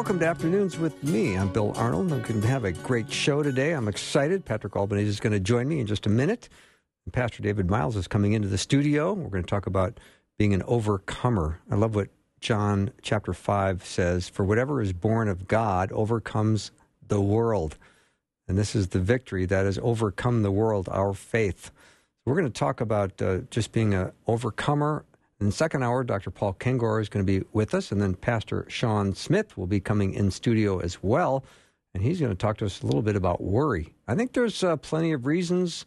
Welcome to Afternoons with me. I'm Bill Arnold. I'm going to have a great show today. I'm excited. Patrick Albanese is going to join me in just a minute. Pastor David Myles is coming into the studio. We're going to talk about being an overcomer. I love what John chapter 5 says For whatever is born of God overcomes the world. And this is the victory that has overcome the world, our faith. We're going to talk about uh, just being an overcomer in the second hour, Dr. Paul Kengor is going to be with us, and then Pastor Sean Smith will be coming in studio as well, and he's going to talk to us a little bit about worry. I think there's uh, plenty of reasons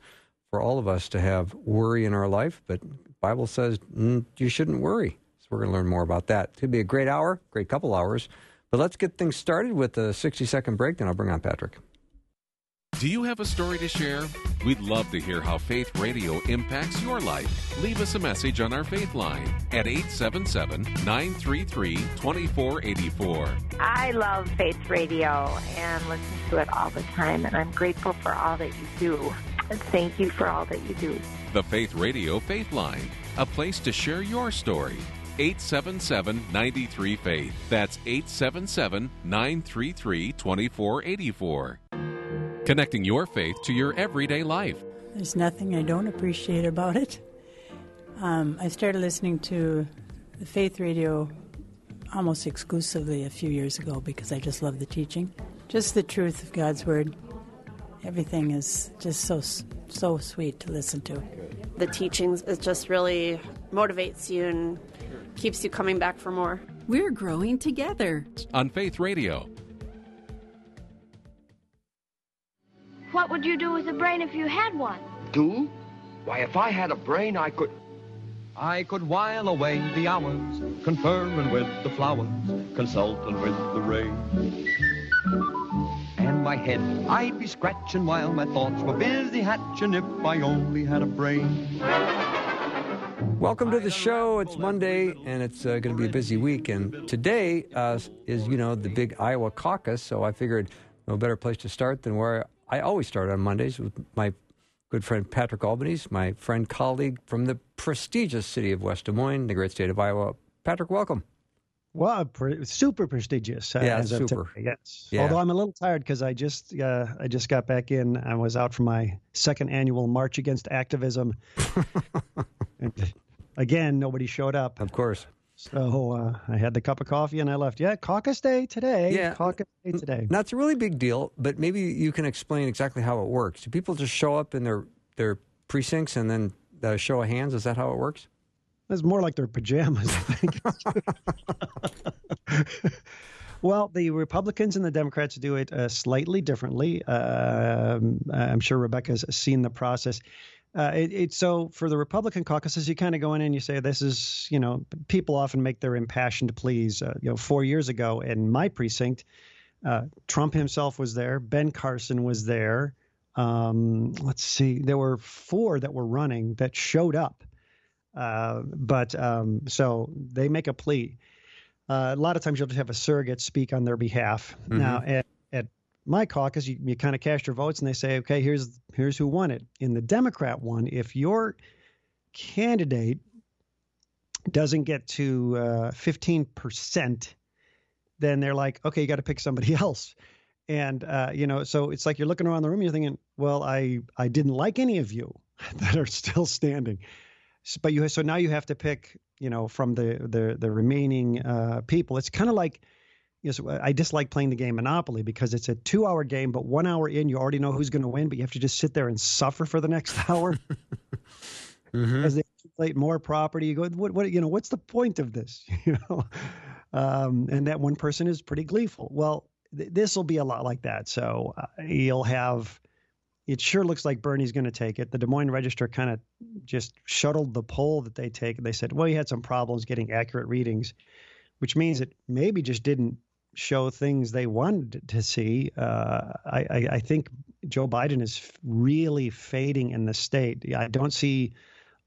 for all of us to have worry in our life, but Bible says mm, you shouldn't worry. So we're going to learn more about that. It's going to be a great hour, great couple hours. But let's get things started with a 60 second break, then I'll bring on Patrick. Do you have a story to share? We'd love to hear how Faith Radio impacts your life. Leave us a message on our Faith line at 877 933 2484. I love Faith Radio and listen to it all the time, and I'm grateful for all that you do. And thank you for all that you do. The Faith Radio Faith Line, a place to share your story. 877 93 Faith. That's 877 933 2484 connecting your faith to your everyday life. There's nothing I don't appreciate about it. Um, I started listening to the faith radio almost exclusively a few years ago because I just love the teaching. Just the truth of God's Word. Everything is just so so sweet to listen to. The teachings it just really motivates you and keeps you coming back for more. We're growing together on Faith Radio. What would you do with a brain if you had one? Do? Why, if I had a brain, I could. I could while away the hours, conferring with the flowers, consulting with the rain. And my head I'd be scratching while my thoughts were busy hatching if I only had a brain. Welcome to the show. It's Monday, and it's uh, going to be a busy week. And today uh, is, you know, the big Iowa caucus. So I figured no better place to start than where I always start on Mondays with my good friend Patrick Albanese, my friend colleague from the prestigious city of West Des Moines, the great state of Iowa. Patrick, welcome. Well, pre- super prestigious. Uh, yeah, super. Yes. Yeah. Although I'm a little tired because I just uh, I just got back in. I was out for my second annual March Against Activism. and again, nobody showed up. Of course. So uh, I had the cup of coffee and I left. Yeah, caucus day today. Yeah, caucus day today. That's a really big deal, but maybe you can explain exactly how it works. Do people just show up in their their precincts and then uh, show of hands? Is that how it works? It's more like their pajamas, I think. well, the Republicans and the Democrats do it uh, slightly differently. Uh, I'm sure Rebecca's seen the process. Uh, it, it, so for the Republican caucuses, you kind of go in and you say, this is, you know, people often make their impassioned pleas. Uh, you know, four years ago in my precinct, uh, Trump himself was there, Ben Carson was there. Um, let's see, there were four that were running that showed up. Uh, but um, so they make a plea. Uh, a lot of times you'll just have a surrogate speak on their behalf. Mm-hmm. Now, my caucus, you, you kind of cast your votes and they say, okay, here's here's who won it. In the Democrat one, if your candidate doesn't get to uh, 15%, then they're like, okay, you got to pick somebody else. And uh, you know, so it's like you're looking around the room, and you're thinking, well, I I didn't like any of you that are still standing, but you so now you have to pick, you know, from the the the remaining uh, people. It's kind of like Yes, I dislike playing the game Monopoly because it's a two-hour game, but one hour in, you already know who's going to win, but you have to just sit there and suffer for the next hour. mm-hmm. As they accumulate more property, you go, what, what, you know, what's the point of this? You know, um, and that one person is pretty gleeful. Well, th- this will be a lot like that. So uh, you'll have. It sure looks like Bernie's going to take it. The Des Moines Register kind of just shuttled the poll that they take. They said, well, he had some problems getting accurate readings, which means it maybe just didn't show things they wanted to see. Uh, I, I, I think Joe Biden is really fading in the state. I don't see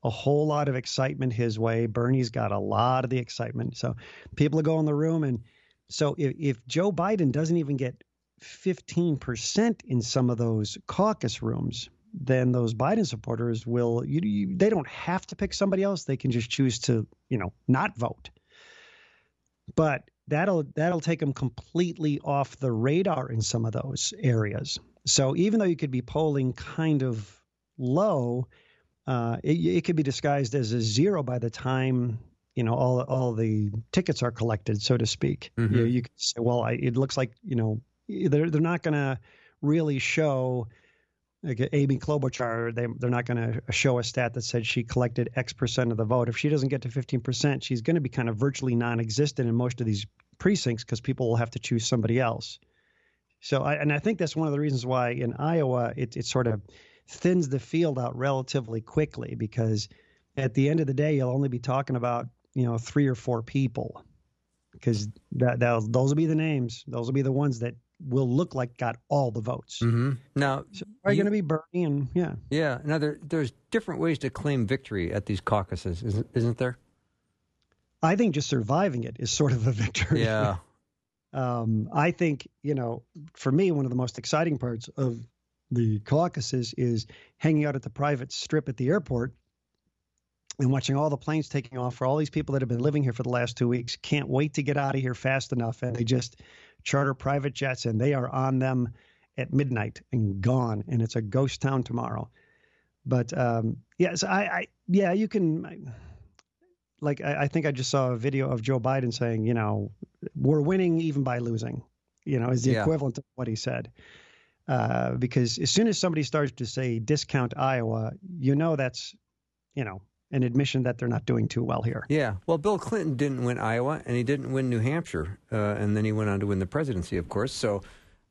a whole lot of excitement his way. Bernie's got a lot of the excitement. So people go in the room. And so if, if Joe Biden doesn't even get 15% in some of those caucus rooms, then those Biden supporters will, you, you, they don't have to pick somebody else. They can just choose to, you know, not vote. But that'll that'll take them completely off the radar in some of those areas. So even though you could be polling kind of low, uh, it, it could be disguised as a zero by the time you know all all the tickets are collected, so to speak. Mm-hmm. You, you could say, well, I, it looks like you know they're they're not going to really show like Amy Klobuchar, they, they're not going to show a stat that said she collected X percent of the vote. If she doesn't get to 15 percent, she's going to be kind of virtually non-existent in most of these precincts because people will have to choose somebody else. So, I, and I think that's one of the reasons why in Iowa it, it sort of thins the field out relatively quickly because at the end of the day you'll only be talking about you know three or four people because that, those will be the names. Those will be the ones that will look like got all the votes. Mm-hmm. Now, so are you going to be Bernie? And yeah, yeah. Now there, there's different ways to claim victory at these caucuses, isn't, isn't there? I think just surviving it is sort of a victory. Yeah. um, I think you know, for me, one of the most exciting parts of the caucuses is hanging out at the private strip at the airport and watching all the planes taking off for all these people that have been living here for the last two weeks. Can't wait to get out of here fast enough, and they just charter private jets, and they are on them at midnight and gone, and it's a ghost town tomorrow. But um, yes, I, I, yeah, you can. Like I, I think I just saw a video of Joe Biden saying, you know, we're winning even by losing. You know, is the yeah. equivalent of what he said. Uh, because as soon as somebody starts to say discount Iowa, you know that's, you know, an admission that they're not doing too well here. Yeah. Well, Bill Clinton didn't win Iowa, and he didn't win New Hampshire, uh, and then he went on to win the presidency, of course. So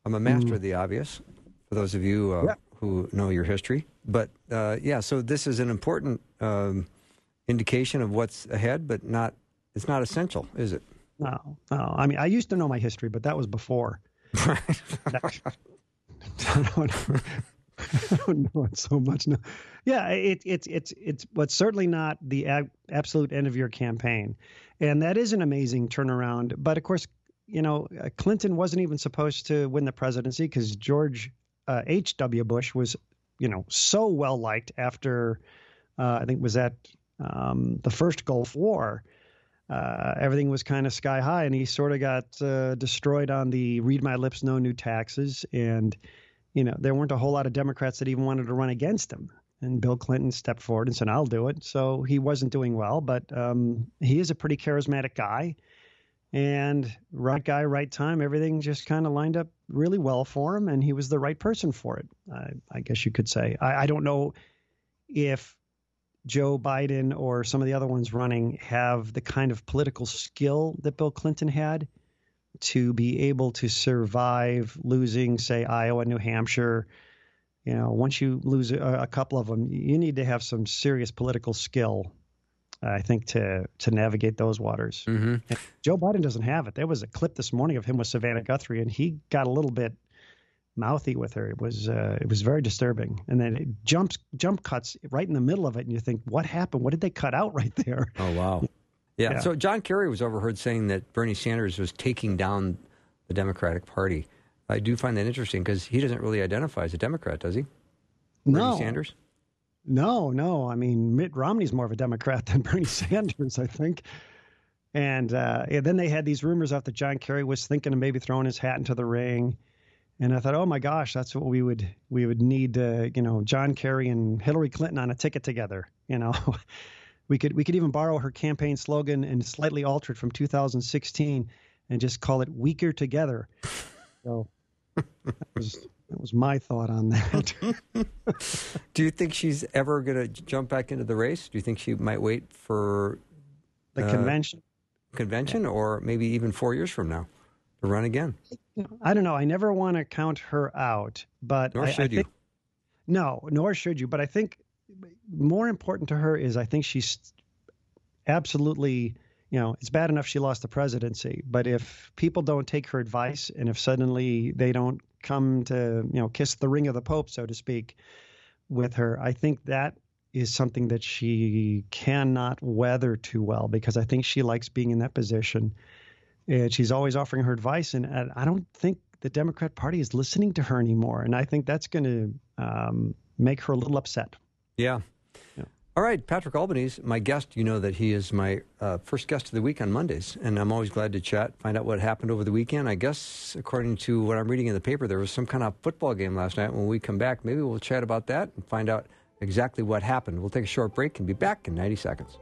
I'm a master mm. of the obvious for those of you uh, yeah. who know your history. But uh, yeah, so this is an important um, indication of what's ahead, but not it's not essential, is it? No, no. I mean, I used to know my history, but that was before. Right. Don't know it so much now. Yeah, it, it's it's it's but certainly not the ab- absolute end of your campaign, and that is an amazing turnaround. But of course, you know, uh, Clinton wasn't even supposed to win the presidency because George uh, H. W. Bush was, you know, so well liked after uh, I think was that um, the first Gulf War. Uh, everything was kind of sky high, and he sort of got uh, destroyed on the "read my lips, no new taxes," and you know, there weren't a whole lot of Democrats that even wanted to run against him. And Bill Clinton stepped forward and said, I'll do it. So he wasn't doing well, but um, he is a pretty charismatic guy. And right guy, right time, everything just kind of lined up really well for him. And he was the right person for it, I, I guess you could say. I, I don't know if Joe Biden or some of the other ones running have the kind of political skill that Bill Clinton had to be able to survive losing, say, Iowa, New Hampshire. You know, once you lose a, a couple of them, you need to have some serious political skill, I think, to to navigate those waters. Mm-hmm. Joe Biden doesn't have it. There was a clip this morning of him with Savannah Guthrie, and he got a little bit mouthy with her. It was uh, it was very disturbing. And then it jumps jump cuts right in the middle of it, and you think, what happened? What did they cut out right there? Oh wow! Yeah. yeah. So John Kerry was overheard saying that Bernie Sanders was taking down the Democratic Party. I do find that interesting because he doesn't really identify as a Democrat, does he? No. Bernie Sanders? No, no. I mean, Mitt Romney's more of a Democrat than Bernie Sanders, I think. And uh, yeah, then they had these rumors out that John Kerry was thinking of maybe throwing his hat into the ring. And I thought, oh my gosh, that's what we would we would need, uh, you know, John Kerry and Hillary Clinton on a ticket together, you know. We could we could even borrow her campaign slogan and slightly alter it from 2016 and just call it "Weaker Together." So that was that was my thought on that. Do you think she's ever going to jump back into the race? Do you think she might wait for the uh, convention? Convention, yeah. or maybe even four years from now to run again? I don't know. I never want to count her out, but nor I, should I think, you. No, nor should you. But I think more important to her is I think she's absolutely you know, it's bad enough she lost the presidency, but if people don't take her advice and if suddenly they don't come to, you know, kiss the ring of the Pope, so to speak, with her, I think that is something that she cannot weather too well because I think she likes being in that position. And she's always offering her advice. And I don't think the Democrat Party is listening to her anymore. And I think that's going to um, make her a little upset. Yeah. yeah. All right, Patrick Albanese, my guest. You know that he is my uh, first guest of the week on Mondays, and I'm always glad to chat, find out what happened over the weekend. I guess, according to what I'm reading in the paper, there was some kind of football game last night. When we come back, maybe we'll chat about that and find out exactly what happened. We'll take a short break and be back in 90 seconds.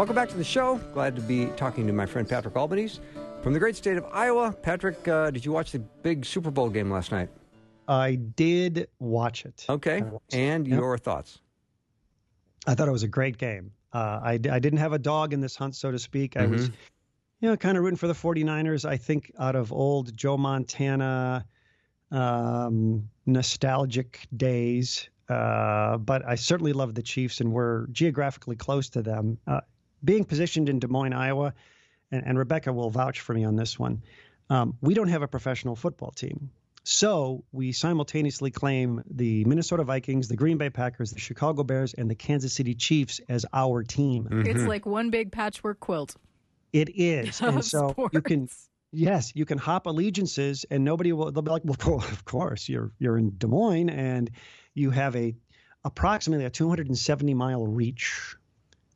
Welcome back to the show. Glad to be talking to my friend Patrick Albanese from the great state of Iowa. Patrick, uh, did you watch the big Super Bowl game last night? I did watch it. Okay. And yep. your thoughts? I thought it was a great game. Uh, I, I didn't have a dog in this hunt, so to speak. I mm-hmm. was, you know, kind of rooting for the 49ers. I think out of old Joe Montana um, nostalgic days. Uh, but I certainly love the Chiefs, and we're geographically close to them. Uh, being positioned in Des Moines, Iowa, and, and Rebecca will vouch for me on this one, um, we don't have a professional football team. So we simultaneously claim the Minnesota Vikings, the Green Bay Packers, the Chicago Bears, and the Kansas City Chiefs as our team. Mm-hmm. It's like one big patchwork quilt. It is. and so sports. you can yes, you can hop allegiances and nobody will they'll be like, Well, of course, you're you're in Des Moines and you have a approximately a 270 mile reach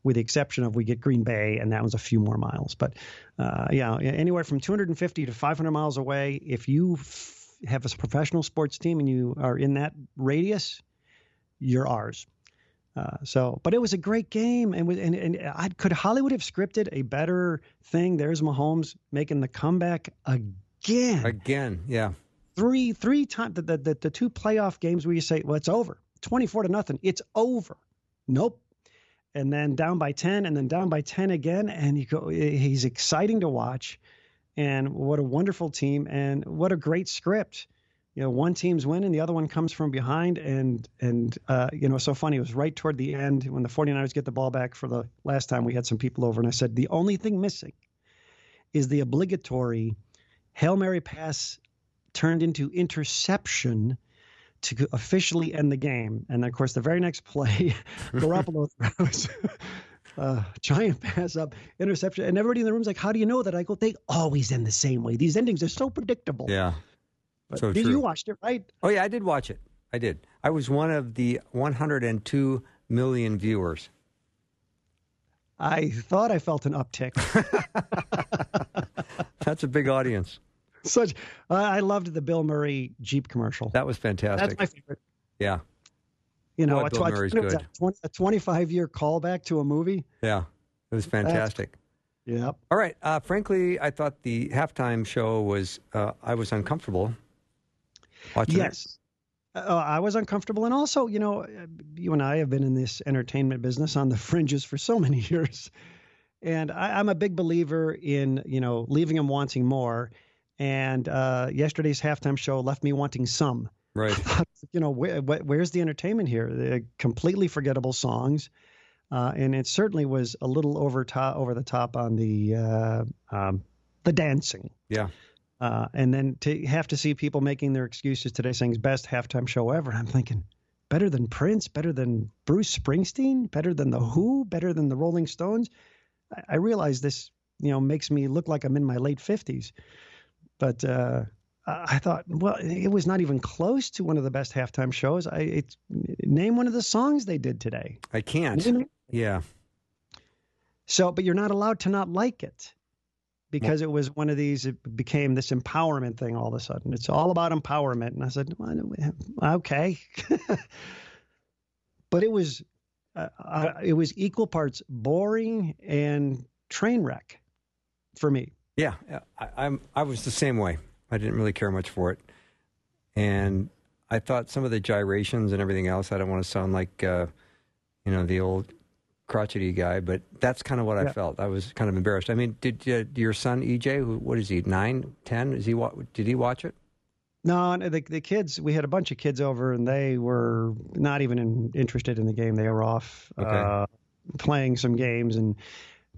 with the exception of we get Green Bay, and that was a few more miles. But uh, yeah, anywhere from 250 to 500 miles away, if you f- have a professional sports team and you are in that radius, you're ours. Uh, so, but it was a great game, and and, and I, could Hollywood have scripted a better thing? There's Mahomes making the comeback again. Again, yeah. Three three times the, the the two playoff games where you say, well, it's over, 24 to nothing, it's over. Nope, and then down by 10 and then down by 10 again and you go he's exciting to watch. And what a wonderful team and what a great script. You know one team's winning the other one comes from behind and and uh, you know so funny it was right toward the end when the 49ers get the ball back for the last time we had some people over and i said the only thing missing is the obligatory hail mary pass turned into interception to officially end the game. And of course, the very next play, Garoppolo throws uh, giant pass up, interception, and everybody in the room's like, "How do you know that?" I go, "They always end the same way. These endings are so predictable." Yeah. But so did true. you watched it, right? Oh yeah, I did watch it. I did. I was one of the 102 million viewers. I thought I felt an uptick. That's a big audience. Such, uh, I loved the Bill Murray Jeep commercial. That was fantastic. That's my favorite. Yeah. You know, Bill Murray's good. A 25 year callback to a movie. Yeah, it was fantastic. Yeah. All right. Uh, frankly, I thought the halftime show was, uh, I was uncomfortable watching yes. Uh, I was uncomfortable. And also, you know, you and I have been in this entertainment business on the fringes for so many years. And I, I'm a big believer in, you know, leaving them wanting more. And uh, yesterday's halftime show left me wanting some. Right. you know, where, where's the entertainment here? The completely forgettable songs. Uh, and it certainly was a little over top, over the top on the uh, um, the dancing. Yeah. Uh, and then to have to see people making their excuses today, saying it's best halftime show ever. I'm thinking, better than Prince, better than Bruce Springsteen, better than the Who, better than the Rolling Stones. I, I realize this, you know, makes me look like I'm in my late fifties but uh, I thought, well, it was not even close to one of the best halftime shows. I it's, name one of the songs they did today. I can't. Yeah. So, but you're not allowed to not like it because it was one of these. It became this empowerment thing all of a sudden. It's all about empowerment, and I said, well, okay. but it was, uh, uh, it was equal parts boring and train wreck for me. Yeah, I, I'm. I was the same way. I didn't really care much for it, and I thought some of the gyrations and everything else. I don't want to sound like, uh, you know, the old crotchety guy, but that's kind of what yeah. I felt. I was kind of embarrassed. I mean, did uh, your son EJ, who, what is he, nine, ten? Is he did he watch it? No, the the kids. We had a bunch of kids over, and they were not even in, interested in the game. They were off okay. uh, playing some games and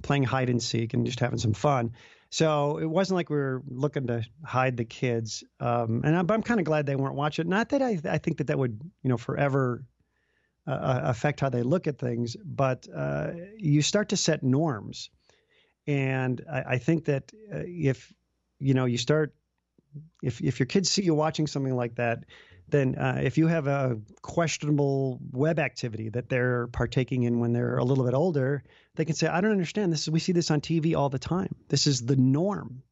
playing hide and seek and just having some fun. So it wasn't like we were looking to hide the kids. Um, and I'm, I'm kind of glad they weren't watching. Not that I, I think that that would, you know, forever uh, uh, affect how they look at things, but uh, you start to set norms. And I, I think that uh, if, you know, you start, if, if your kids see you watching something like that, then uh, if you have a questionable web activity that they're partaking in when they're a little bit older, they can say, "I don't understand. This is we see this on TV all the time. This is the norm,"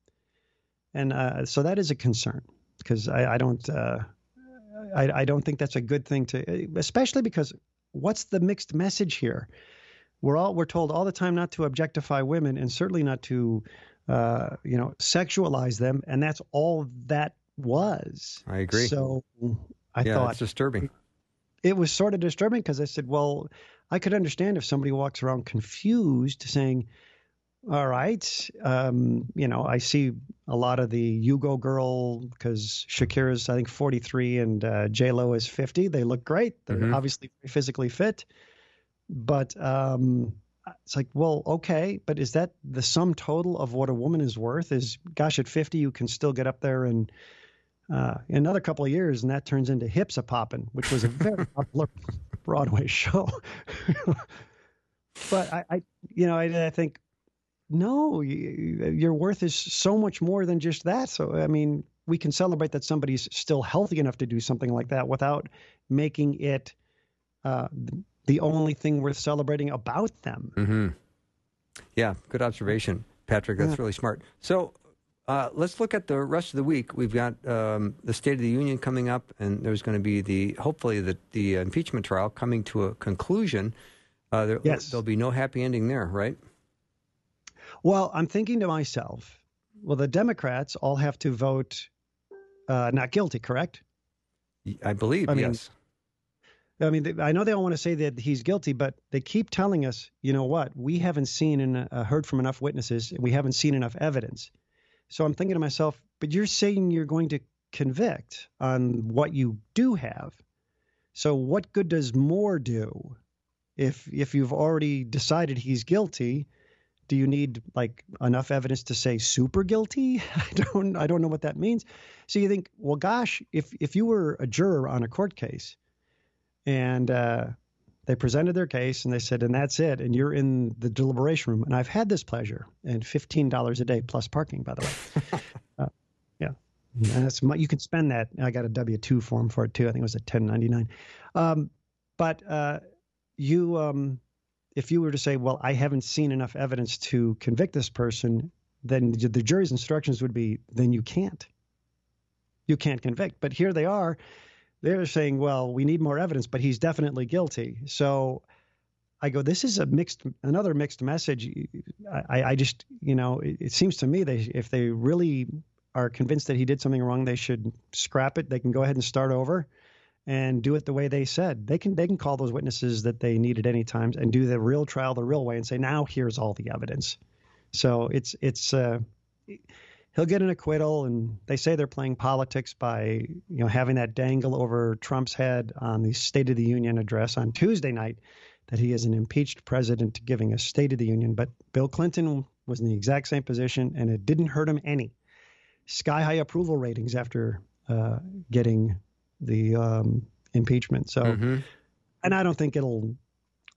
and uh, so that is a concern because I, I don't uh, I, I don't think that's a good thing to, especially because what's the mixed message here? We're all we're told all the time not to objectify women and certainly not to uh, you know sexualize them, and that's all that was. I agree. So I yeah, thought it's disturbing. It was sort of disturbing because I said, well, I could understand if somebody walks around confused, saying, "All right, um, you know, I see a lot of the Yugo girl because Shakira's I think 43 and uh, J Lo is 50. They look great. They're mm-hmm. obviously physically fit, but um, it's like, well, okay, but is that the sum total of what a woman is worth? Is gosh, at 50 you can still get up there and uh, another couple of years, and that turns into Hips a Poppin', which was a very popular Broadway show. but I, I, you know, I, I think no, you, your worth is so much more than just that. So, I mean, we can celebrate that somebody's still healthy enough to do something like that without making it uh, the only thing worth celebrating about them. Mm-hmm. Yeah, good observation, Patrick. That's yeah. really smart. So, uh, let's look at the rest of the week. We've got um, the State of the Union coming up, and there's going to be the hopefully the the impeachment trial coming to a conclusion. Uh, there, yes. there'll be no happy ending there, right? Well, I'm thinking to myself, well, the Democrats all have to vote uh, not guilty, correct? I believe I mean, yes. I mean, I know they all want to say that he's guilty, but they keep telling us, you know what? We haven't seen and uh, heard from enough witnesses. And we haven't seen enough evidence. So I'm thinking to myself, but you're saying you're going to convict on what you do have. So what good does more do? If if you've already decided he's guilty, do you need like enough evidence to say super guilty? I don't I don't know what that means. So you think, well, gosh, if if you were a juror on a court case, and uh, they presented their case and they said, and that's it. And you're in the deliberation room. And I've had this pleasure and $15 a day plus parking, by the way. uh, yeah. And that's you can spend that. I got a W 2 form for it too. I think it was a 1099. Um, but uh, you, um, if you were to say, well, I haven't seen enough evidence to convict this person, then the jury's instructions would be, then you can't. You can't convict. But here they are they're saying, well, we need more evidence, but he's definitely guilty. So I go, this is a mixed, another mixed message. I, I just, you know, it, it seems to me they, if they really are convinced that he did something wrong, they should scrap it. They can go ahead and start over and do it the way they said. They can they can call those witnesses that they need at any times and do the real trial the real way and say, now here's all the evidence. So it's it's uh, he'll get an acquittal. And they say they're playing politics by you know having that dangle over Trump's head on the State of the Union address on Tuesday night that he is an impeached president giving a State of the Union. But Bill Clinton was in the exact same position, and it didn't hurt him any. Sky high approval ratings after uh, getting the um, impeachment. So, mm-hmm. and I don't think it'll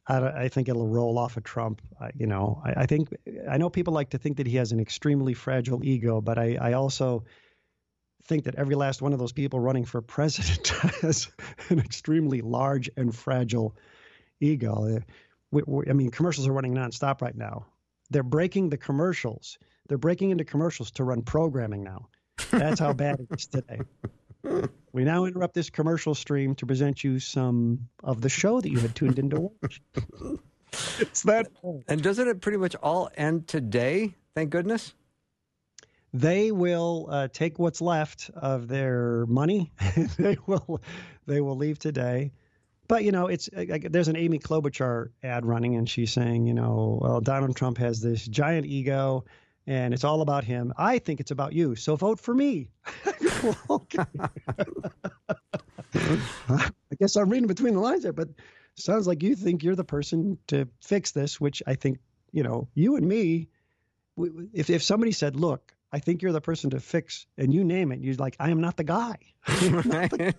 I, I think it'll roll off of Trump. I, you know, I, I, think I know people like to think that he has an extremely fragile ego, but I, I also think that every last one of those people running for president has an extremely large and fragile ego. Uh, we, we, I mean, commercials are running nonstop right now. They're breaking the commercials. They're breaking into commercials to run programming now. That's how bad it is today. We now interrupt this commercial stream to present you some of the show that you had tuned in to watch. it's that. And doesn't it pretty much all end today? Thank goodness. They will uh, take what's left of their money. they will, they will leave today. But you know, it's like, there's an Amy Klobuchar ad running, and she's saying, you know, well, Donald Trump has this giant ego, and it's all about him. I think it's about you, so vote for me. okay. I guess I'm reading between the lines there, but sounds like you think you're the person to fix this, which I think, you know, you and me. If if somebody said, "Look, I think you're the person to fix," and you name it, you're like, "I am not the guy."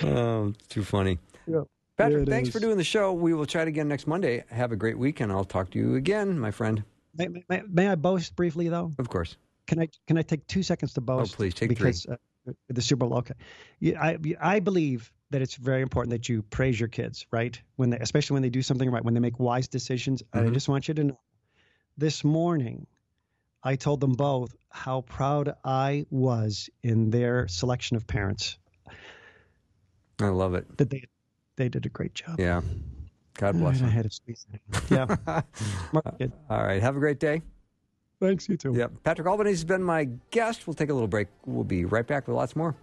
The oh, too funny. Yeah. Patrick, thanks is. for doing the show. We will chat again next Monday. Have a great weekend. I'll talk to you again, my friend. May, may, may I boast briefly though? Of course. Can I can I take two seconds to boast? Oh, please, take because uh, the Super Bowl. Okay, yeah, I I believe that it's very important that you praise your kids, right? When they, especially when they do something right, when they make wise decisions. And I just want you to know, this morning, I told them both how proud I was in their selection of parents. I love it. That they they did a great job. Yeah. God bless right, I had to squeeze. Yeah. All right. Have a great day. Thanks, you too. Yep. Patrick Albanese has been my guest. We'll take a little break. We'll be right back with lots more.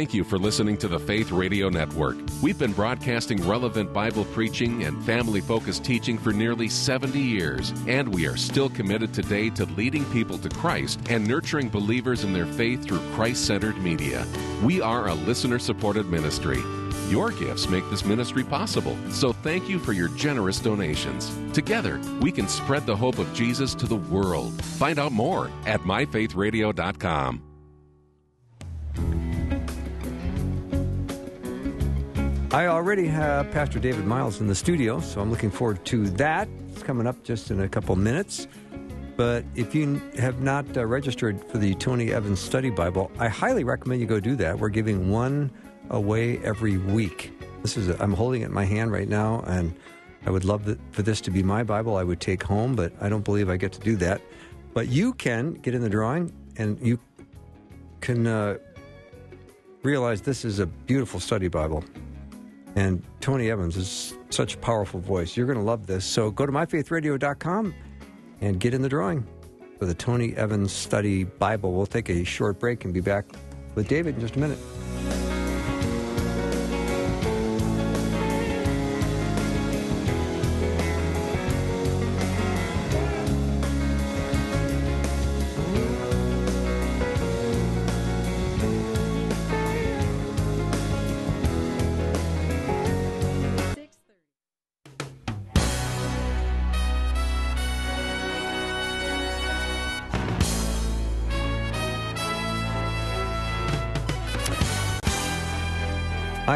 Thank you for listening to the Faith Radio Network. We've been broadcasting relevant Bible preaching and family focused teaching for nearly 70 years, and we are still committed today to leading people to Christ and nurturing believers in their faith through Christ centered media. We are a listener supported ministry. Your gifts make this ministry possible, so thank you for your generous donations. Together, we can spread the hope of Jesus to the world. Find out more at myfaithradio.com. I already have Pastor David Myles in the studio, so I'm looking forward to that. It's coming up just in a couple minutes. But if you have not uh, registered for the Tony Evans Study Bible, I highly recommend you go do that. We're giving one away every week. This is a, I'm holding it in my hand right now, and I would love that, for this to be my Bible. I would take home, but I don't believe I get to do that. But you can get in the drawing, and you can uh, realize this is a beautiful study Bible. And Tony Evans is such a powerful voice. You're going to love this. So go to myfaithradio.com and get in the drawing for the Tony Evans Study Bible. We'll take a short break and be back with David in just a minute.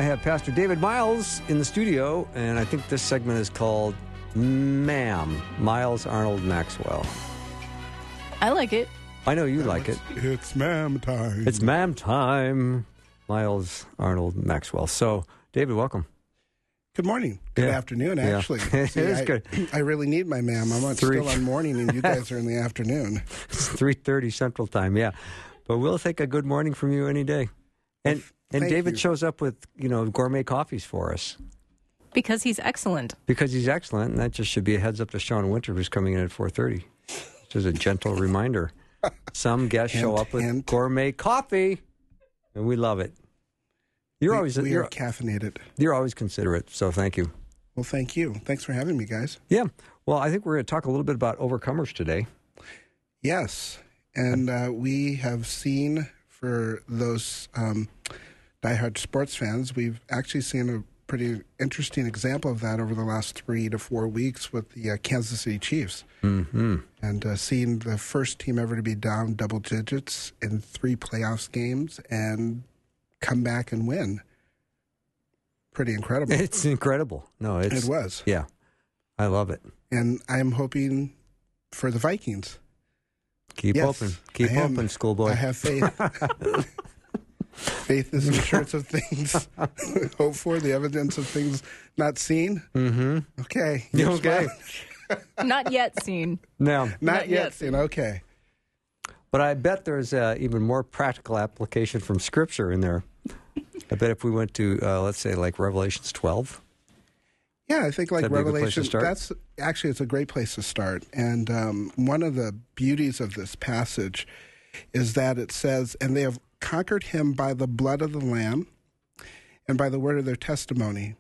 Have Pastor David Myles in the studio, and I think this segment is called Ma'am, Myles Arnold Maxwell. I like it. I know you like it. It's ma'am time. It's ma'am time, Myles Arnold Maxwell. So, David, welcome. Good morning. Good Yeah. afternoon, Yeah. actually. It is I, good. I really need my ma'am. I'm on- still on morning, and you guys are in the afternoon. It's 3.30 Central Time, yeah. But we'll take a good morning from you any day. And and Thank David you. shows up with, you know, gourmet coffees for us Because he's excellent. because he's excellent, and that just should be a heads up to Sean Winter, who's coming in at 4.30. Just a gentle reminder. Some guests show up with hint. gourmet coffee, and we love it. You're we, always we you're, are caffeinated. you're always considerate, so thank you. Well, thank you. Thanks for having me, guys. Yeah. Well, I think we're going to talk a little bit about overcomers today. Yes, and uh, we have seen for those um, diehard sports fans, we've actually seen a pretty interesting example of that over the last three to four weeks with the uh, Kansas City Chiefs. Mm-hmm. And uh, seeing the first team ever to be down double digits in three playoffs games and come back and win. Pretty incredible. It's incredible. No, it's, it was. Yeah. I love it. And I'm hoping for the Vikings. Keep Yes, open. Keep I am. open, schoolboy. I have faith. faith is the assurance of things hoped for, the evidence of things not seen. Mm-hmm. Okay. You're okay. Not yet seen. Now, Not, Not yet, yet. seen. Okay. but I bet there's uh, even more practical application from Scripture in there. I bet if we went to, uh, let's say, like Revelations 12, Yeah, I think like That'd be a good place to Revelation. That's actually it's a great place to start. And um, one of the beauties of this passage is that it says, "And they have conquered him by the blood of the Lamb, and by the word of their testimony."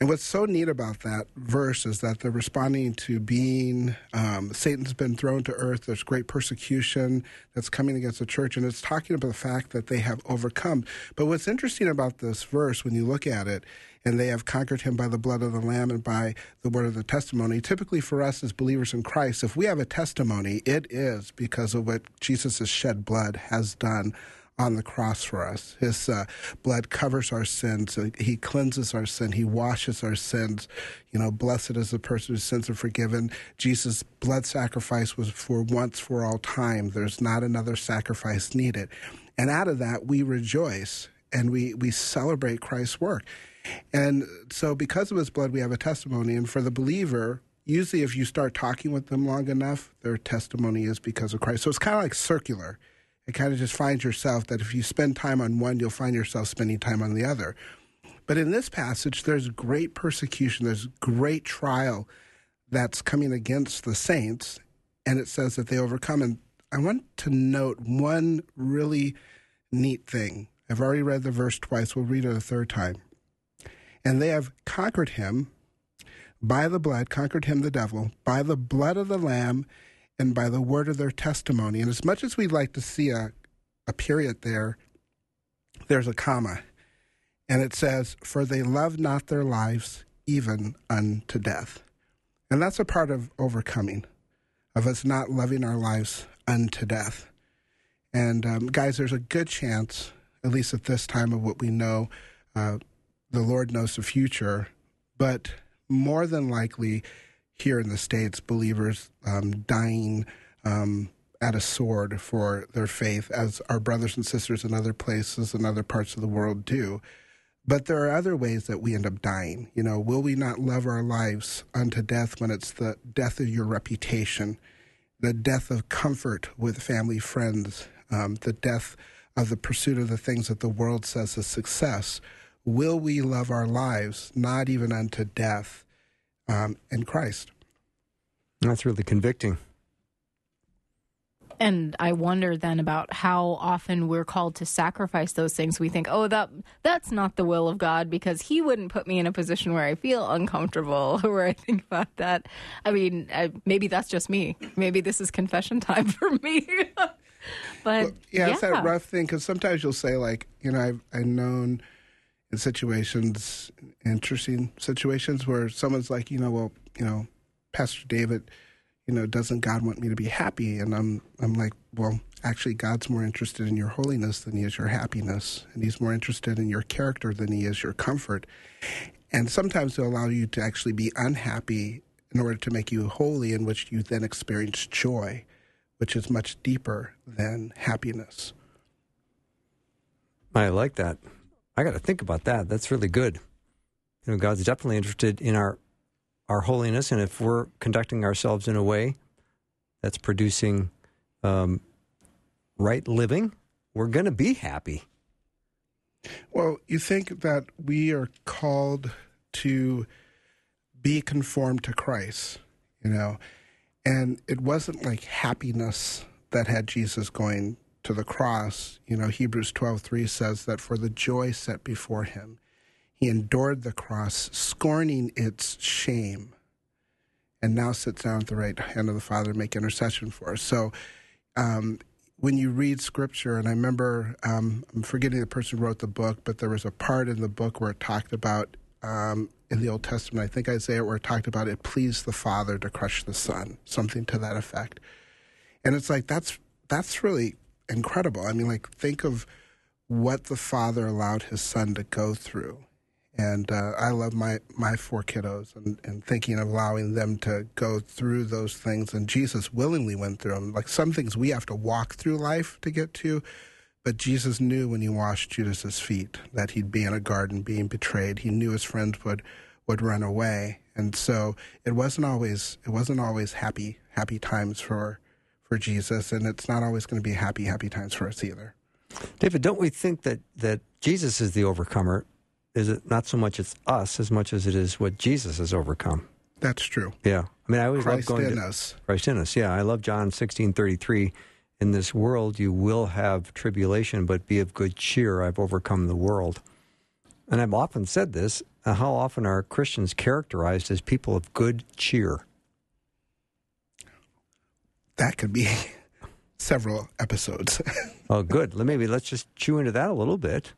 And what's so neat about that verse is that they're responding to being um, Satan's been thrown to earth. There's great persecution that's coming against the church, and it's talking about the fact that they have overcome. But what's interesting about this verse, when you look at it, and they have conquered him by the blood of the Lamb and by the word of the testimony. Typically, for us as believers in Christ, if we have a testimony, it is because of what Jesus' shed blood has done on the cross for us. His uh, blood covers our sins. Uh, He cleanses our sin. He washes our sins. You know, blessed is the person whose sins are forgiven. Jesus' blood sacrifice was for once for all time. There's not another sacrifice needed. And out of that, we rejoice and we, we celebrate Christ's work. And so, because of his blood, we have a testimony. And for the believer, usually if you start talking with them long enough, their testimony is because of Christ. So it's kind of like circular. It kind of just finds yourself that if you spend time on one, you'll find yourself spending time on the other. But in this passage, there's great persecution, there's great trial that's coming against the saints, and it says that they overcome. And I want to note one really neat thing. I've already read the verse twice, we'll read it a third time. And they have conquered him by the blood, conquered him, the devil, by the blood of the Lamb and by the word of their testimony. And as much as we'd like to see a, a period there, there's a comma. And it says, For they love not their lives even unto death. And that's a part of overcoming, of us not loving our lives unto death. And um, guys, there's a good chance, at least at this time of what we know, uh, the Lord knows the future, but more than likely, here in the States, believers um, dying um, at a sword for their faith, as our brothers and sisters in other places and other parts of the world do. But there are other ways that we end up dying. You know, will we not love our lives unto death when it's the death of your reputation, the death of comfort with family, friends, um, the death of the pursuit of the things that the world says is success? Will we love our lives not even unto death um, in Christ? that's really convicting. And I wonder then about how often we're called to sacrifice those things. We think, "Oh, that that's not the will of God because he wouldn't put me in a position where I feel uncomfortable or where I think about that." I mean, I, maybe that's just me. Maybe this is confession time for me. but Well, yeah, it's that rough thing because sometimes you'll say like, you know, I've I've known in situations, interesting situations where someone's like, you know, well, you know, Pastor David, you know, doesn't God want me to be happy? And I'm I'm like, well, actually, God's more interested in your holiness than he is your happiness, and He's more interested in your character than he is your comfort. And sometimes He'll allow you to actually be unhappy in order to make you holy, in which you then experience joy, which is much deeper than happiness. I like that. I got to think about that. That's really good. You know, God's definitely interested in our our holiness, and if we're conducting ourselves in a way that's producing um, right living, we're going to be happy. Well, you think that we are called to be conformed to Christ, you know, and it wasn't like happiness that had Jesus going to the cross. You know, Hebrews 12:3 says that for the joy set before him, he endured the cross, scorning its shame, and now sits down at the right hand of the Father to make intercession for us. So, um, when you read scripture, and I remember, um, I'm forgetting the person who wrote the book, but there was a part in the book where it talked about um, in the Old Testament. I think Isaiah where it talked about it pleased the Father to crush the Son, something to that effect. And it's like that's that's really incredible. I mean, like think of what the Father allowed His Son to go through. And uh, I love my, my four kiddos and, and thinking of allowing them to go through those things. And Jesus willingly went through them. Like some things we have to walk through life to get to, but Jesus knew when he washed Judas's feet that he'd be in a garden being betrayed. He knew his friends would would run away, and so it wasn't always it wasn't always happy happy times for for Jesus, and it's not always going to be happy happy times for us either. David, don't we think that that Jesus is the overcomer? Is it not so much it's us as much as it is what Jesus has overcome? That's true. Yeah, I mean, I always Christ love going in to us. Christ in us. Yeah, I love John sixteen thirty three. In this world, you will have tribulation, but be of good cheer. I've overcome the world. And I've often said this. Uh, how often are Christians characterized as people of good cheer? That could be several episodes. oh, good. Maybe let's just chew into that a little bit.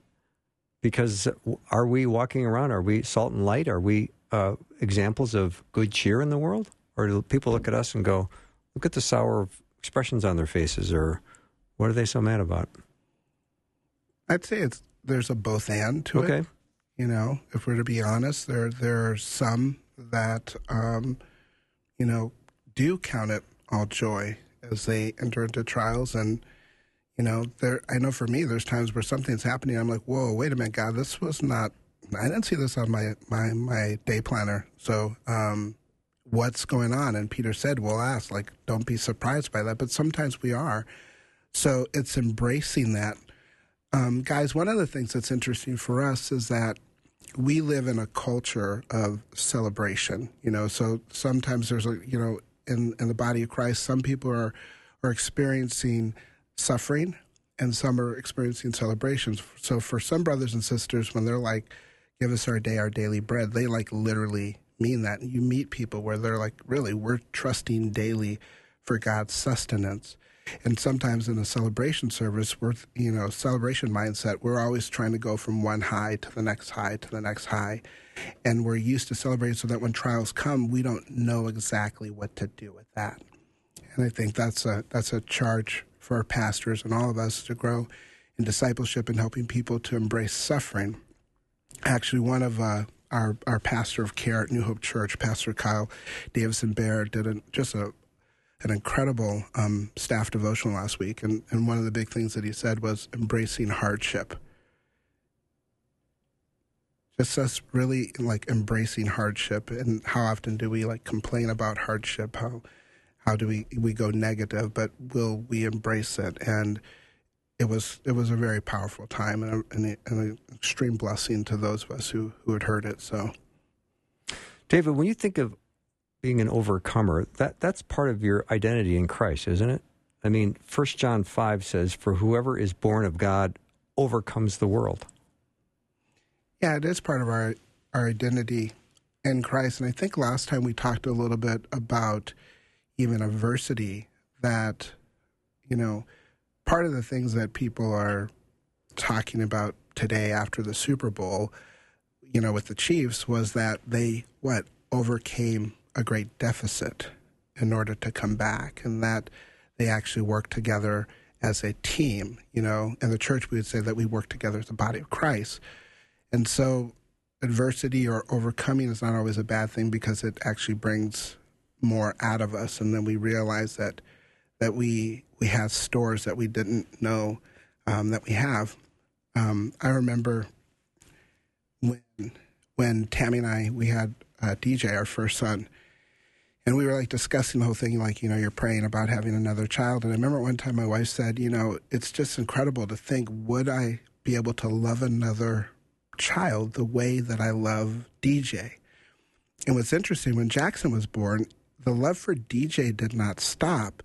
Because are we walking around? Are we salt and light? Are we uh, examples of good cheer in the world? Or do people look at us and go, look at the sour expressions on their faces? Or what are they so mad about? I'd say it's there's a both and to okay. it. You know, if we're to be honest, there there are some that um, you know do count it all joy as they enter into trials. And you know there i know for me there's times where something's happening. I'm like whoa wait a minute god this was not i didn't see this on my my my day planner. So um what's going on? And peter said we'll ask like don't be surprised by that. But sometimes we are. So it's embracing that. Um, guys one of the things that's interesting for us is that we live in a culture of celebration you know so sometimes there's a you know in, in the body of Christ, some people are are experiencing suffering and some are experiencing celebrations. So for some brothers and sisters, when they're like, give us our day, our daily bread, they like literally mean that. You meet people where they're like, really, we're trusting daily for God's sustenance. And sometimes in a celebration service, we're, you know, celebration mindset, we're always trying to go from one high to the next high to the next high and we're used to celebrating so that when trials come, we don't know exactly what to do with that. And I think that's a that's a charge for our pastors and all of us to grow in discipleship and helping people to embrace suffering. Actually, one of uh, our our pastor of care at New Hope Church, Pastor Kyle Davison Bear, did a, just a an incredible um, staff devotion last week, and, and one of the big things that he said was embracing hardship. Just us really like embracing hardship and how often do we like complain about hardship? How how do we we go negative but will we embrace it? And it was it was a very powerful time and, and, and an extreme blessing to those of us who who had heard it so. David when you think of being an overcomer that that's part of your identity in christ isn't it i mean first john 5 says for whoever is born of god overcomes the world yeah, it is part of our our identity in Christ. And I think last time we talked a little bit about even adversity that, you know, part of the things that people are talking about today after the Super Bowl, you know, with the Chiefs was that they what overcame a great deficit in order to come back and that they actually work together as a team, you know, in the church we would say that we work together as the body of Christ. And so adversity or overcoming is not always a bad thing because it actually brings more out of us and then we realize that that we we have stores that we didn't know um, that we have. Um, I remember when when Tammy and I we had uh, DJ our first son, and we were like discussing the whole thing, like you know you're praying about having another child. And I remember one time my wife said, you know, it's just incredible to think would I be able to love another child the way that I love DJ. And what's interesting, when Jackson was born, the love for DJ did not stop.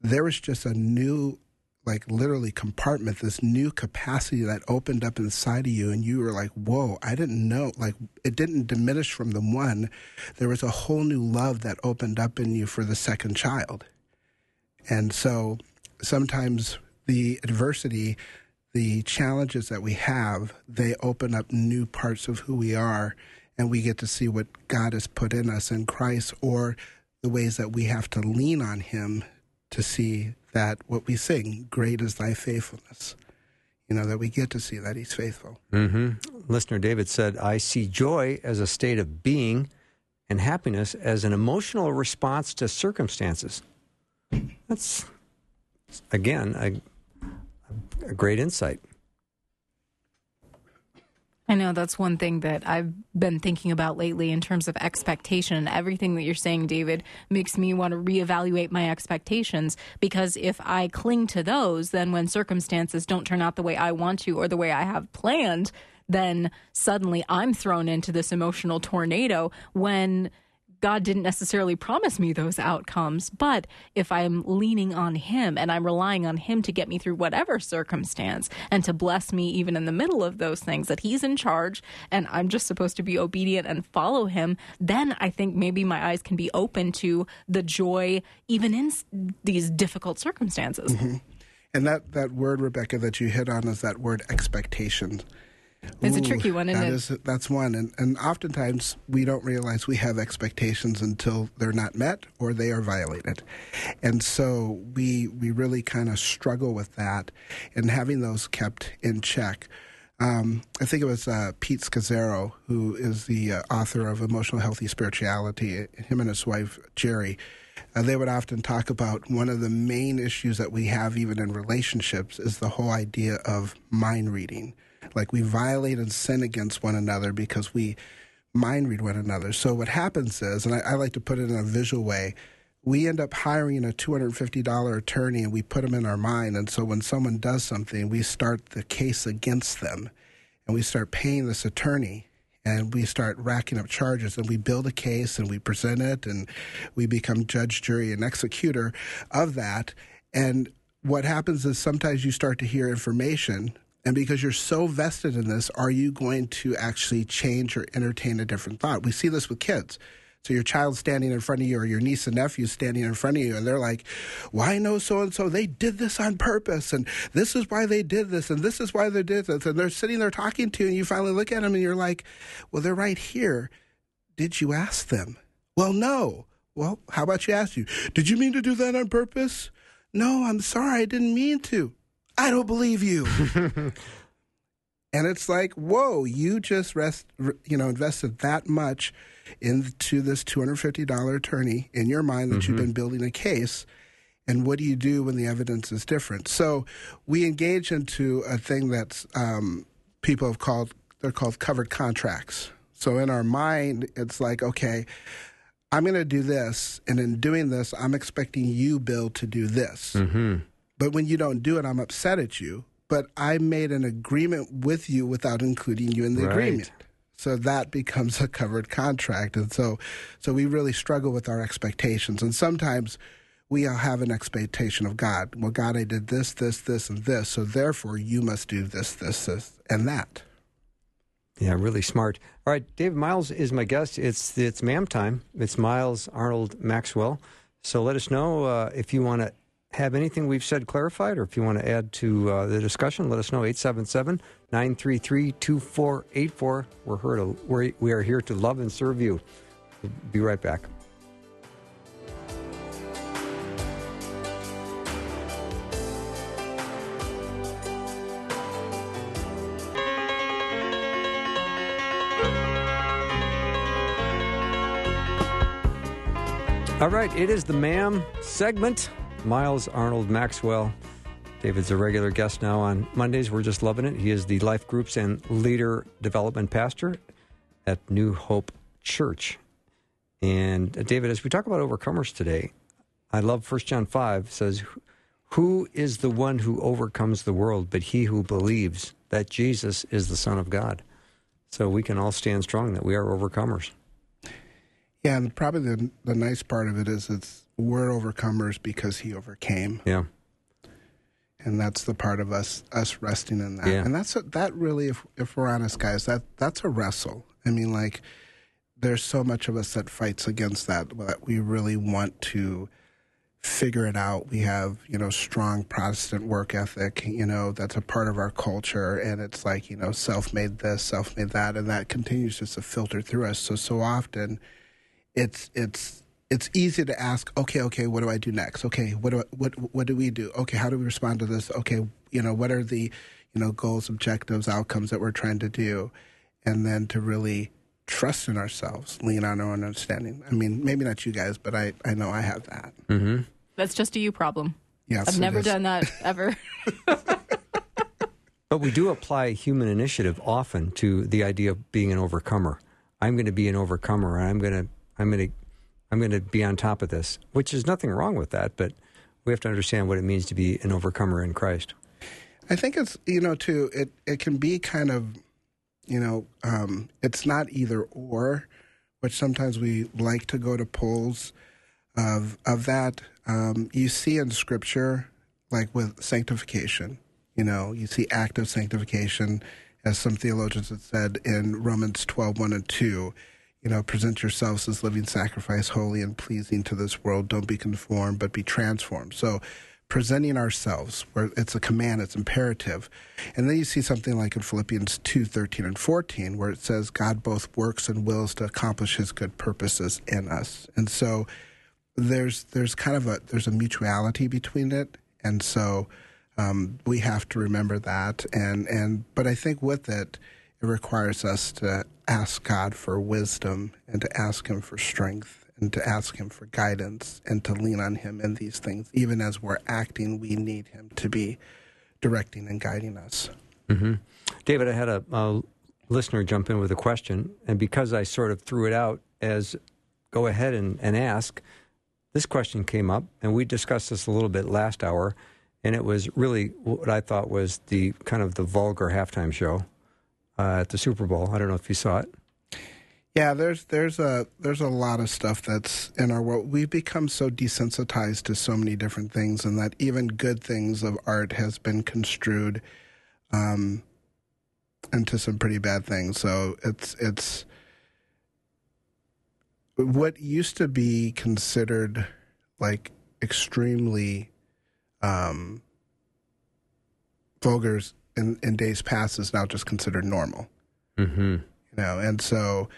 There was just a new, like literally compartment, this new capacity that opened up inside of you. And you were like, whoa, I didn't know. Like it didn't diminish from the one. There was a whole new love that opened up in you for the second child. And so sometimes the adversity the challenges that we have, they open up new parts of who we are. and we get to see what God has put in us in Christ, or the ways that we have to lean on Him to see that what we sing, "Great is Thy faithfulness." You know that we get to see that He's faithful. Mm-hmm. Listener David said, "I see joy as a state of being." and happiness as an emotional response to circumstances. That's, again, a, a great insight. I know that's one thing that I've been thinking about lately in terms of expectation. Everything that you're saying, David, makes me want to reevaluate my expectations because if I cling to those, then when circumstances don't turn out the way I want to or the way I have planned, then suddenly I'm thrown into this emotional tornado when God didn't necessarily promise me those outcomes. But if I'm leaning on Him and I'm relying on Him to get me through whatever circumstance and to bless me even in the middle of those things, that He's in charge and I'm just supposed to be obedient and follow Him, then I think maybe my eyes can be open to the joy even in these difficult circumstances. Mm-hmm. And that, that word, Rebecca, that you hit on is that word expectation. It's Ooh, a tricky one, isn't that it? Is, that's one. And, and oftentimes we don't realize we have expectations until they're not met or they are violated. And so we, we really kind of struggle with that and having those kept in check. Um, I think it was uh, Pete Scazzero, who is the uh, author of Emotional Healthy Spirituality, him and his wife, Geri. Uh, they would often talk about one of the main issues that we have, even in relationships, is the whole idea of mind reading like we violate and sin against one another because we mind read one another. So what happens is, and I, I like to put it in a visual way, we end up hiring a $250 attorney and we put them in our mind. And so when someone does something, we start the case against them and we start paying this attorney and we start racking up charges and we build a case and we present it and we become judge, jury, and executor of that. And what happens is sometimes you start to hear information and because you're so vested in this, are you going to actually change or entertain a different thought? We see this with kids. So your child standing in front of you or your niece and nephew standing in front of you and they're like, I know so and so, they did this on purpose and this is why they did this and this is why they did this. And they're sitting there talking to you and you finally look at them and you're like, well, they're right here. Did you ask them? Well, no. Well, how about you ask you? Did you mean to do that on purpose? No, I'm sorry, I didn't mean to. I don't believe you. and it's like, whoa, you just rest, you know, invested that much into this $250 attorney in your mind that mm-hmm. you've been building a case. And what do you do when the evidence is different? So we engage into a thing that's um, people have called, they're called covert contracts. So in our mind, it's like, okay, I'm going to do this. And in doing this, I'm expecting you, Bill, to do this. Mm-hmm. But when you don't do it, I'm upset at you. But I made an agreement with you without including you in the right. agreement. So that becomes a covert contract. And so so we really struggle with our expectations. And sometimes we have an expectation of God. Well, God, I did this, this, this, and this. So therefore you must do this, this, this, and that. Yeah, really smart. All right, David Myles is my guest. It's it's MAM time. It's Myles Arnold Maxwell. So let us know uh, if you want to have anything we've said clarified, or if you want to add to uh, the discussion, let us know 877 933 2484. We're here to, we are here to love and serve you. We'll be right back. All right, it is the MAM segment. Myles Arnold Maxwell. David's a regular guest now on Mondays. We're just loving it. He is the life groups and leader development pastor at New Hope Church. And uh, David, as we talk about overcomers today, I love 1 John 5 says, Who is the one who overcomes the world but he who believes that Jesus is the Son of God? So we can all stand strong that we are overcomers. Yeah, and probably the, the nice part of it is it's we're overcomers because he overcame. Yeah. And that's the part of us us resting in that. Yeah. And that's a, that really if if we're honest guys, that that's a wrestle. I mean like there's so much of us that fights against that that we really want to figure it out. We have, you know, strong Protestant work ethic, you know, that's a part of our culture. And it's like, you know, self made this, self made that. And that continues just to filter through us. So, so often it's, it's, it's easy to ask, okay, okay, what do I do next? Okay, what do I, what what do we do? Okay, how do we respond to this? Okay, you know, what are the, you know, goals, objectives, outcomes that we're trying to do? And then to really trust in ourselves, lean on our own understanding. I mean, maybe not you guys, but I, I know I have that. Mm-hmm. That's just a you problem. Yes, I've never done that ever. But we do apply human initiative often to the idea of being an overcomer. I'm going to be an overcomer, and I'm going to I'm going to I'm going to be on top of this, which is nothing wrong with that. But we have to understand what it means to be an overcomer in Christ. I think it's you know too. It it can be kind of, you know, um, it's not either or, which sometimes we like to go to polls of of that. Um, you see in Scripture, like with sanctification, you know, you see active sanctification, as some theologians have said in Romans 12, 1 and two. You know, present yourselves as living sacrifice, holy and pleasing to this world. Don't be conformed, but be transformed. So presenting ourselves where it's a command it's imperative and then you see something like in philippians 2 13 and 14 where it says god both works and wills to accomplish his good purposes in us and so there's there's kind of a there's a mutuality between it and so um, we have to remember that and and but i think with it it requires us to ask god for wisdom and to ask him for strength and to ask him for guidance and to lean on him in these things. Even as we're acting, we need him to be directing and guiding us. Mm-hmm. David, I had a, a listener jump in with a question, and because I sort of threw it out as go ahead and, and ask, this question came up, and we discussed this a little bit last hour, and it was really what I thought was the kind of the vulgar halftime show uh, at the Super Bowl. I don't know if you saw it. Yeah, there's there's a there's a lot of stuff that's in our world. We've become so desensitized to so many different things, and that even good things of art has been construed um, into some pretty bad things. So it's it's what used to be considered like extremely um, vulgar in, in days past is now just considered normal. Mm-hmm. You know, and so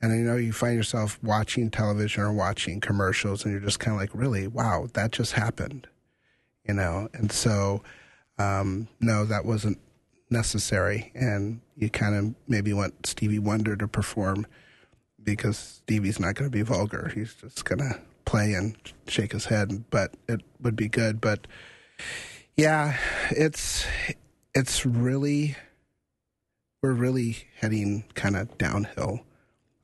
and you know you find yourself watching television or watching commercials and you're just kind of like really? Wow that just happened. You know and so um, no that wasn't necessary. And you kind of maybe want stevie wonder to perform because stevie's not going to be vulgar. He's just going to play and shake his head but it would be good. But yeah it's it's really we're really heading kind of downhill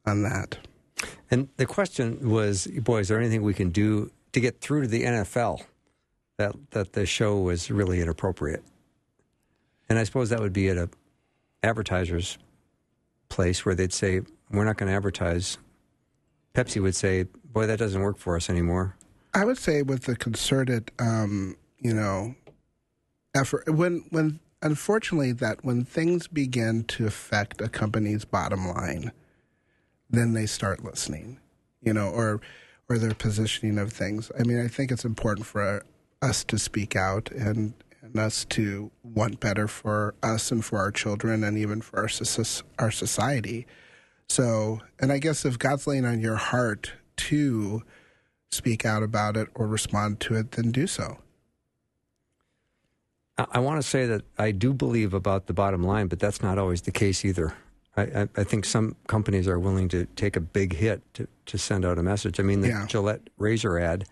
on that. And the question was, boy, is there anything we can do to get through to the NFL that that the show was really inappropriate? And I suppose that would be at a advertiser's place where they'd say, "We're not going to advertise." Pepsi would say, "Boy, that doesn't work for us anymore." I would say with the concerted, um, you know, effort when when unfortunately that when things begin to affect a company's bottom line then they start listening, you know, or or their positioning of things. I mean, I think it's important for uh, us to speak out and and us to want better for us and for our children and even for our our society. So, and I guess if God's laying on your heart to speak out about it or respond to it, then do so. I, I want to say that I do believe about the bottom line, but that's not always the case either. I, I, I, think some companies are willing to take a big hit to, to send out a message. I mean, the Yeah. Gillette razor ad,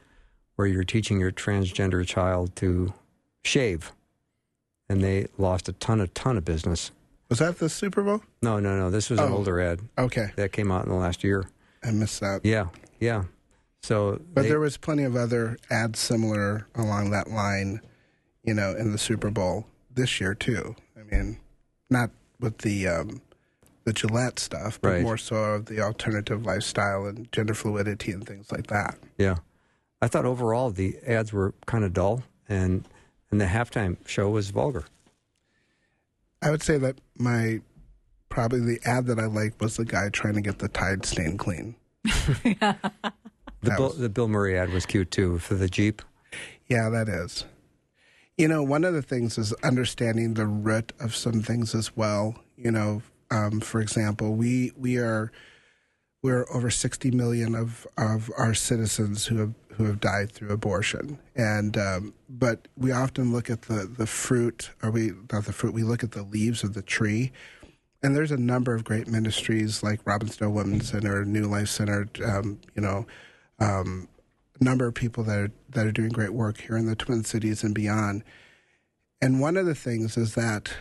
where you're teaching your transgender child to shave, and they lost a ton, a ton of business. Was that the Super Bowl? No, no, no. This was an Oh. older ad Okay, that came out in the last year. I missed that. Yeah, yeah. So, But they- there was plenty of other ads similar along that line, you know, in the Super Bowl this year too. I mean, not with the um, the Gillette stuff, but Right. more so of the alternative lifestyle and gender fluidity and things like that. Yeah, I thought overall the ads were kind of dull, and and the halftime show was vulgar. I would say that my probably the ad that I liked was the guy trying to get the Tide stain clean. The Bill, was- the Bill Murray ad was cute too for the Jeep. Yeah, that is. You know, one of the things is understanding the root of some things as well. You know, um, for example, we we are we're over 60 million of, of our citizens who have who have died through abortion, and um, but we often look at the the fruit, or we not the fruit. We look at the leaves of the tree, and there's a number of great ministries like Robin Robbinsdale Women's Center, New Life Center, um, you know, um, number of people that are that are doing great work here in the Twin Cities and beyond. And one of the things is that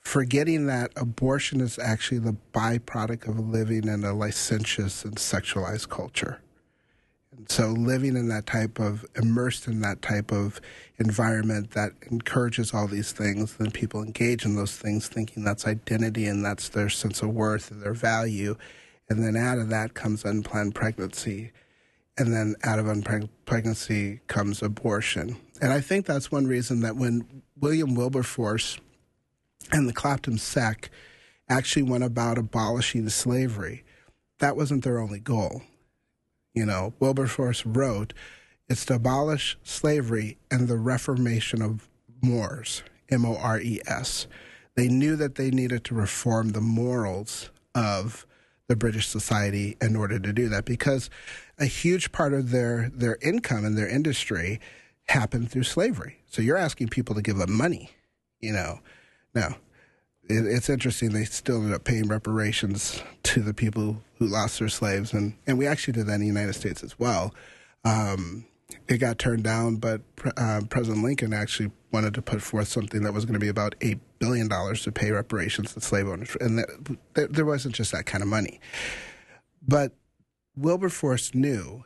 forgetting that abortion is actually the byproduct of living in a licentious and sexualized culture. And so living in that type of immersed in that type of environment that encourages all these things, then people engage in those things thinking that's identity and that's their sense of worth and their value. And then out of that comes unplanned pregnancy. And then out of unplanned pregnancy comes abortion. And I think that's one reason that when William Wilberforce and the Clapham sect actually went about abolishing slavery, that wasn't their only goal. You know, Wilberforce wrote, it's to abolish slavery and the reformation of mores, M O R E S. They knew that they needed to reform the morals of the British society in order to do that because a huge part of their, their income and their industry happened through slavery. So you're asking people to give up money, you know. Now, it, it's interesting. They still ended up paying reparations to the people who lost their slaves, and, and we actually did that in the United States as well. Um, it got turned down, but uh, President Lincoln actually wanted to put forth something that was going to be about eight billion dollars to pay reparations to slave owners, and that, there wasn't just that kind of money. But Wilberforce knew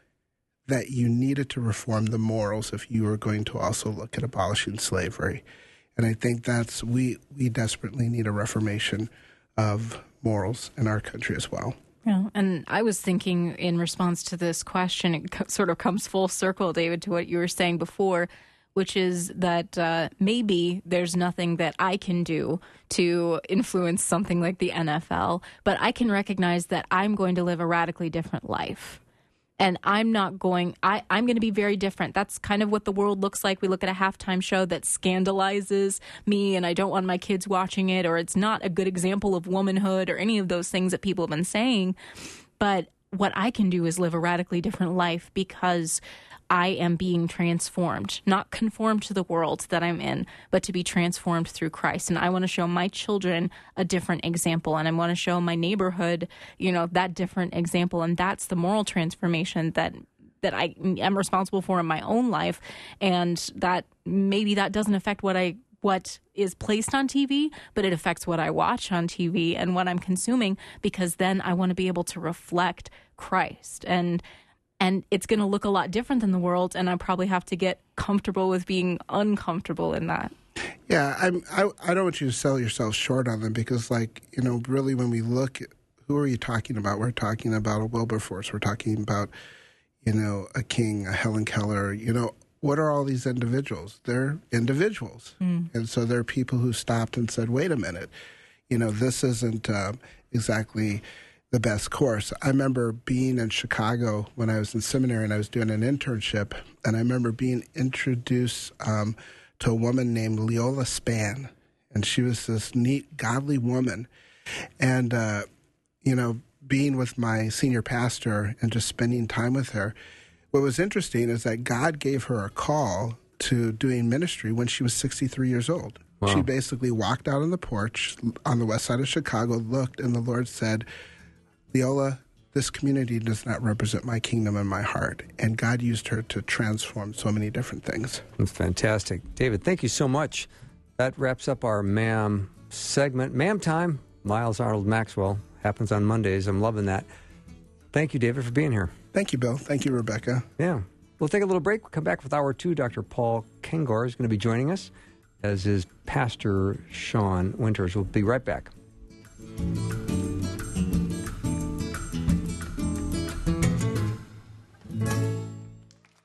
that you needed to reform the morals if you were going to also look at abolishing slavery. And I think that's we we desperately need a reformation of morals in our country as well. Yeah, and I was thinking in response to this question, it sort of comes full circle, David, to what you were saying before, which is that uh, maybe there's nothing that I can do to influence something like the NFL, but I can recognize that I'm going to live a radically different life and I'm not going I, I'm going to be very different. That's kind of what the world looks like. We look at a halftime show that scandalizes me and I don't want my kids watching it or it's not a good example of womanhood or any of those things that people have been saying. But what I can do is live a radically different life because I am being transformed, not conformed to the world that I'm in, but to be transformed through Christ. And I want to show my children a different example. And I want to show my neighborhood, you know, that different example. And that's the moral transformation that that I am responsible for in my own life and that maybe that doesn't affect what I what is placed on TV, but it affects what I watch on TV and what I'm consuming because then I want to be able to reflect Christ. And and it's going to look a lot different than the world and i probably have to get comfortable with being uncomfortable in that. Yeah I'm, I, I don't want you to sell yourself short on them because like you know really when we look at who are you talking about? We're talking about a wilberforce. We're talking about you know a king a helen keller. You know what are all these individuals? They're individuals. Mm. and so there are people who stopped and said wait a minute. You know this isn't um, exactly the best course. I remember being in Chicago when I was in seminary and I was doing an internship, and I remember being introduced um, to a woman named Leola Span, and she was this neat, godly woman, and uh, you know, being with my senior pastor and just spending time with her. What was interesting is that God gave her a call to doing ministry when she was 63 years old. Wow. She basically walked out on the porch on the west side of Chicago, looked, and the Lord said, Leola, this community does not represent my kingdom and my heart. And God used her to transform so many different things. That's fantastic. David, thank you so much. That wraps up our MAM segment. MAM time, Myles Arnold Maxwell, happens on Mondays. I'm loving that. Thank you, David, for being here. Thank you, Bill. Thank you, Rebecca. Yeah. We'll take a little break. We'll come back with hour two. Dr. Paul Kengor is going to be joining us, as is Pastor Sean Winters. We'll be right back.